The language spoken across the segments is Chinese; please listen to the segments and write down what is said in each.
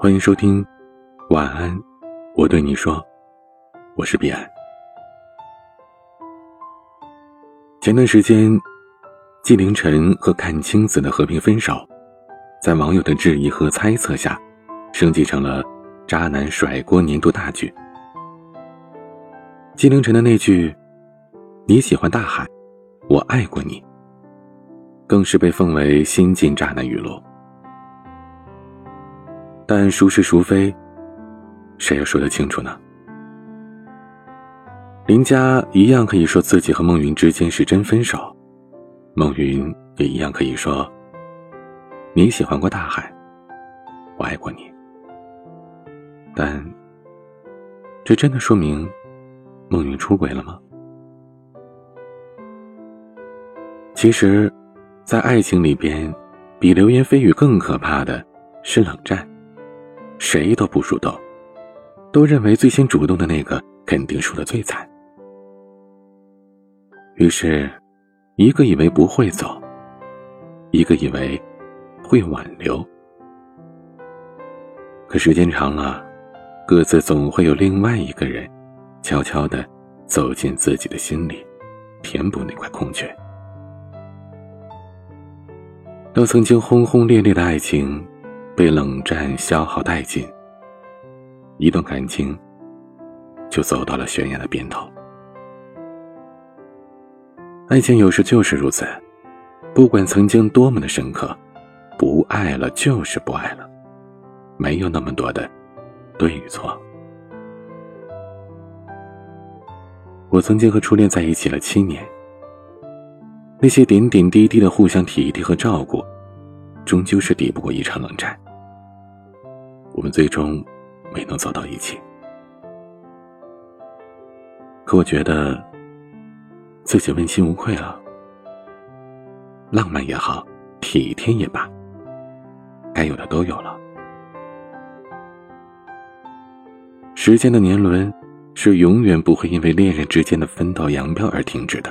欢迎收听，晚安，我对你说，我是彼岸。前段时间，纪凌尘和阚清子的和平分手，在网友的质疑和猜测下，升级成了渣男甩锅年度大剧。纪凌尘的那句“你喜欢大海，我爱过你”，更是被奉为新晋渣男语录。但孰是孰非，谁又说得清楚呢？林佳一样可以说自己和孟云之间是真分手，孟云也一样可以说：“你喜欢过大海，我爱过你。”但，这真的说明孟云出轨了吗？其实，在爱情里边，比流言蜚语更可怕的是冷战。谁都不主动，都认为最先主动的那个肯定输得最惨。于是，一个以为不会走，一个以为会挽留。可时间长了，各自总会有另外一个人，悄悄的走进自己的心里，填补那块空缺。当曾经轰轰烈烈的爱情。被冷战消耗殆尽，一段感情就走到了悬崖的边头。爱情有时就是如此，不管曾经多么的深刻，不爱了就是不爱了，没有那么多的对与错。我曾经和初恋在一起了七年，那些点点滴滴的互相体贴和照顾，终究是抵不过一场冷战。我们最终没能走到一起，可我觉得自己问心无愧了。浪漫也好，体贴也罢，该有的都有了。时间的年轮是永远不会因为恋人之间的分道扬镳而停止的，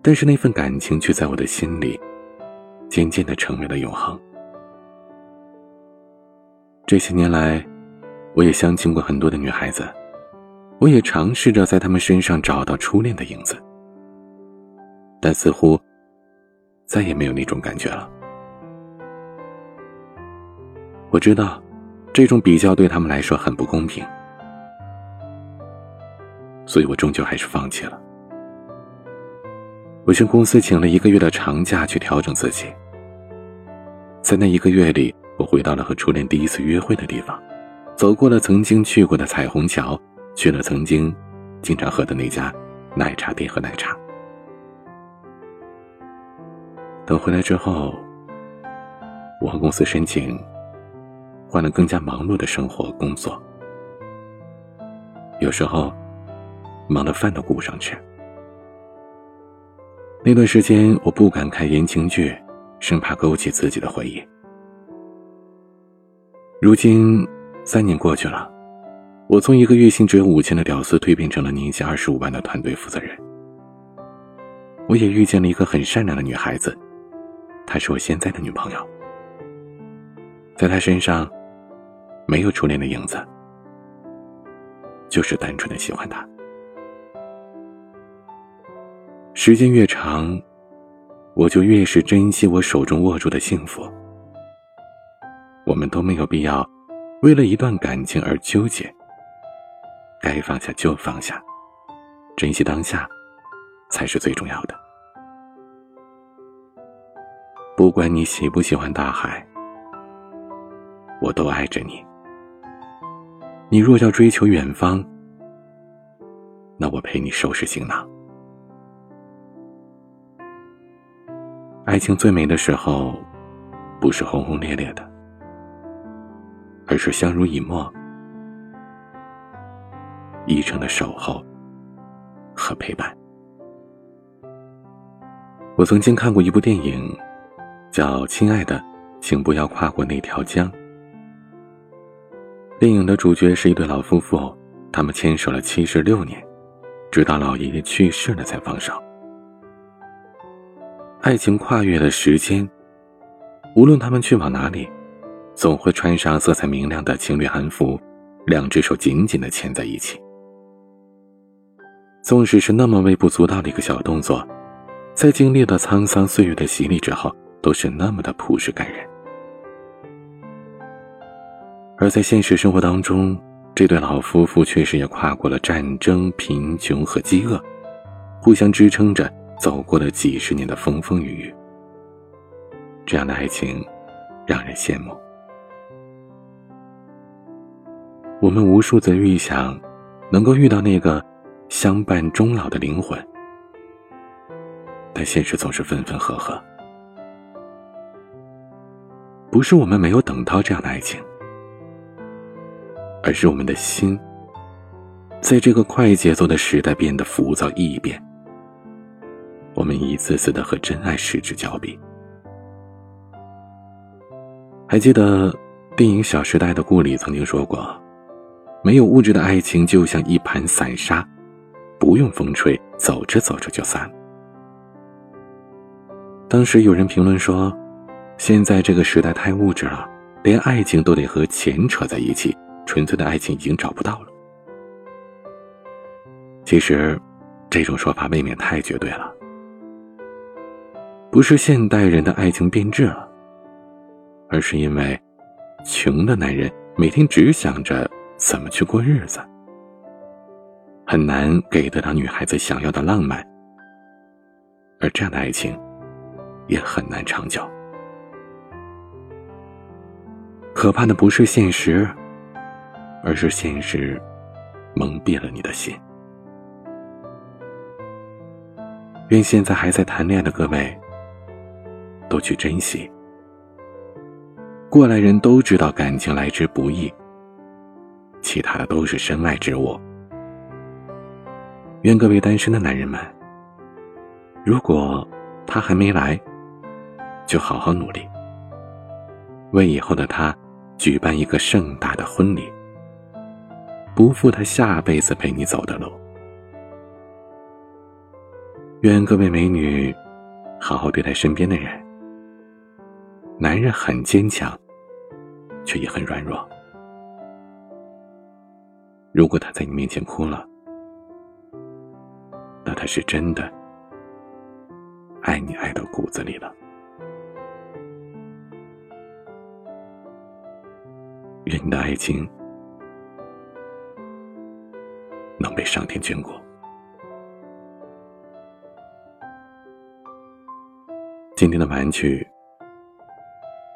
但是那份感情却在我的心里渐渐的成为了永恒。这些年来，我也相亲过很多的女孩子，我也尝试着在她们身上找到初恋的影子，但似乎再也没有那种感觉了。我知道，这种比较对他们来说很不公平，所以我终究还是放弃了。我向公司请了一个月的长假去调整自己，在那一个月里。我回到了和初恋第一次约会的地方，走过了曾经去过的彩虹桥，去了曾经经常喝的那家奶茶店喝奶茶。等回来之后，我和公司申请换了更加忙碌的生活工作，有时候忙得饭都顾不上吃。那段时间，我不敢看言情剧，生怕勾起自己的回忆。如今，三年过去了，我从一个月薪只有五千的屌丝蜕变成了年薪二十五万的团队负责人。我也遇见了一个很善良的女孩子，她是我现在的女朋友。在她身上，没有初恋的影子，就是单纯的喜欢她。时间越长，我就越是珍惜我手中握住的幸福。我们都没有必要为了一段感情而纠结，该放下就放下，珍惜当下才是最重要的。不管你喜不喜欢大海，我都爱着你。你若要追求远方，那我陪你收拾行囊。爱情最美的时候，不是轰轰烈烈的。而是相濡以沫，一生的守候和陪伴。我曾经看过一部电影，叫《亲爱的，请不要跨过那条江》。电影的主角是一对老夫妇，他们牵手了七十六年，直到老爷爷去世了才放手。爱情跨越了时间，无论他们去往哪里。总会穿上色彩明亮的情侣韩服，两只手紧紧的牵在一起。纵使是那么微不足道的一个小动作，在经历了沧桑岁月的洗礼之后，都是那么的朴实感人。而在现实生活当中，这对老夫妇确实也跨过了战争、贫穷和饥饿，互相支撑着走过了几十年的风风雨雨。这样的爱情，让人羡慕。我们无数次预想，能够遇到那个相伴终老的灵魂，但现实总是分分合合。不是我们没有等到这样的爱情。而是我们的心，在这个快节奏的时代变得浮躁易变。我们一次次的和真爱失之交臂。还记得电影《小时代》的顾里曾经说过：“没有物质的爱情就像一盘散沙，不用风吹，走着走着就散了。”当时有人评论说：“现在这个时代太物质了，连爱情都得和钱扯在一起。”纯粹的爱情已经找不到了。其实，这种说法未免太绝对了。不是现代人的爱情变质了，而是因为穷的男人每天只想着怎么去过日子，很难给得了女孩子想要的浪漫，而这样的爱情也很难长久。可怕的不是现实。而是现实蒙蔽了你的心。愿现在还在谈恋爱的各位都去珍惜。过来人都知道感情来之不易，其他的都是身外之物。愿各位单身的男人们，如果他还没来，就好好努力，为以后的他举办一个盛大的婚礼。不负他下辈子陪你走的路。愿各位美女好好对待身边的人。男人很坚强，却也很软弱。如果他在你面前哭了，那他是真的爱你爱到骨子里了。愿你的爱情。能被上天眷顾。今天的晚曲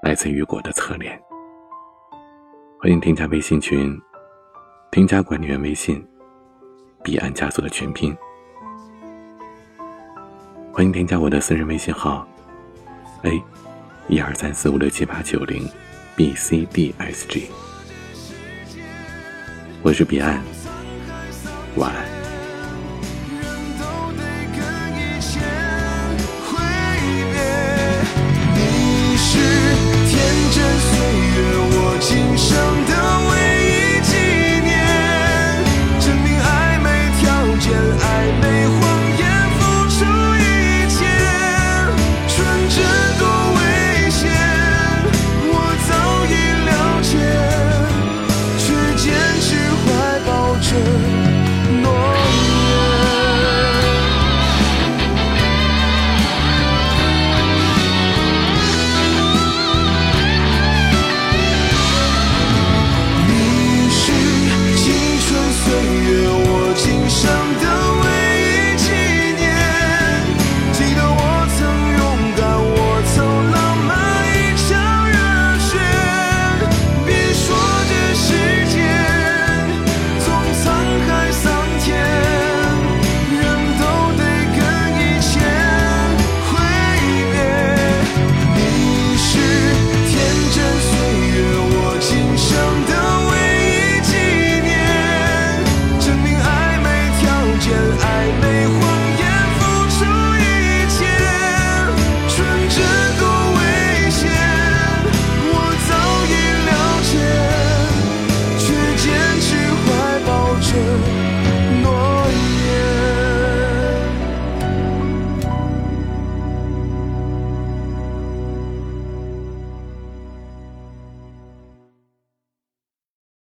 来自雨果的侧脸。欢迎添加微信群，添加管理员微信“彼岸家族”的全拼。欢迎添加我的私人微信号：a 一二三四五六七八九零 b c d s g。我是彼岸。晚安。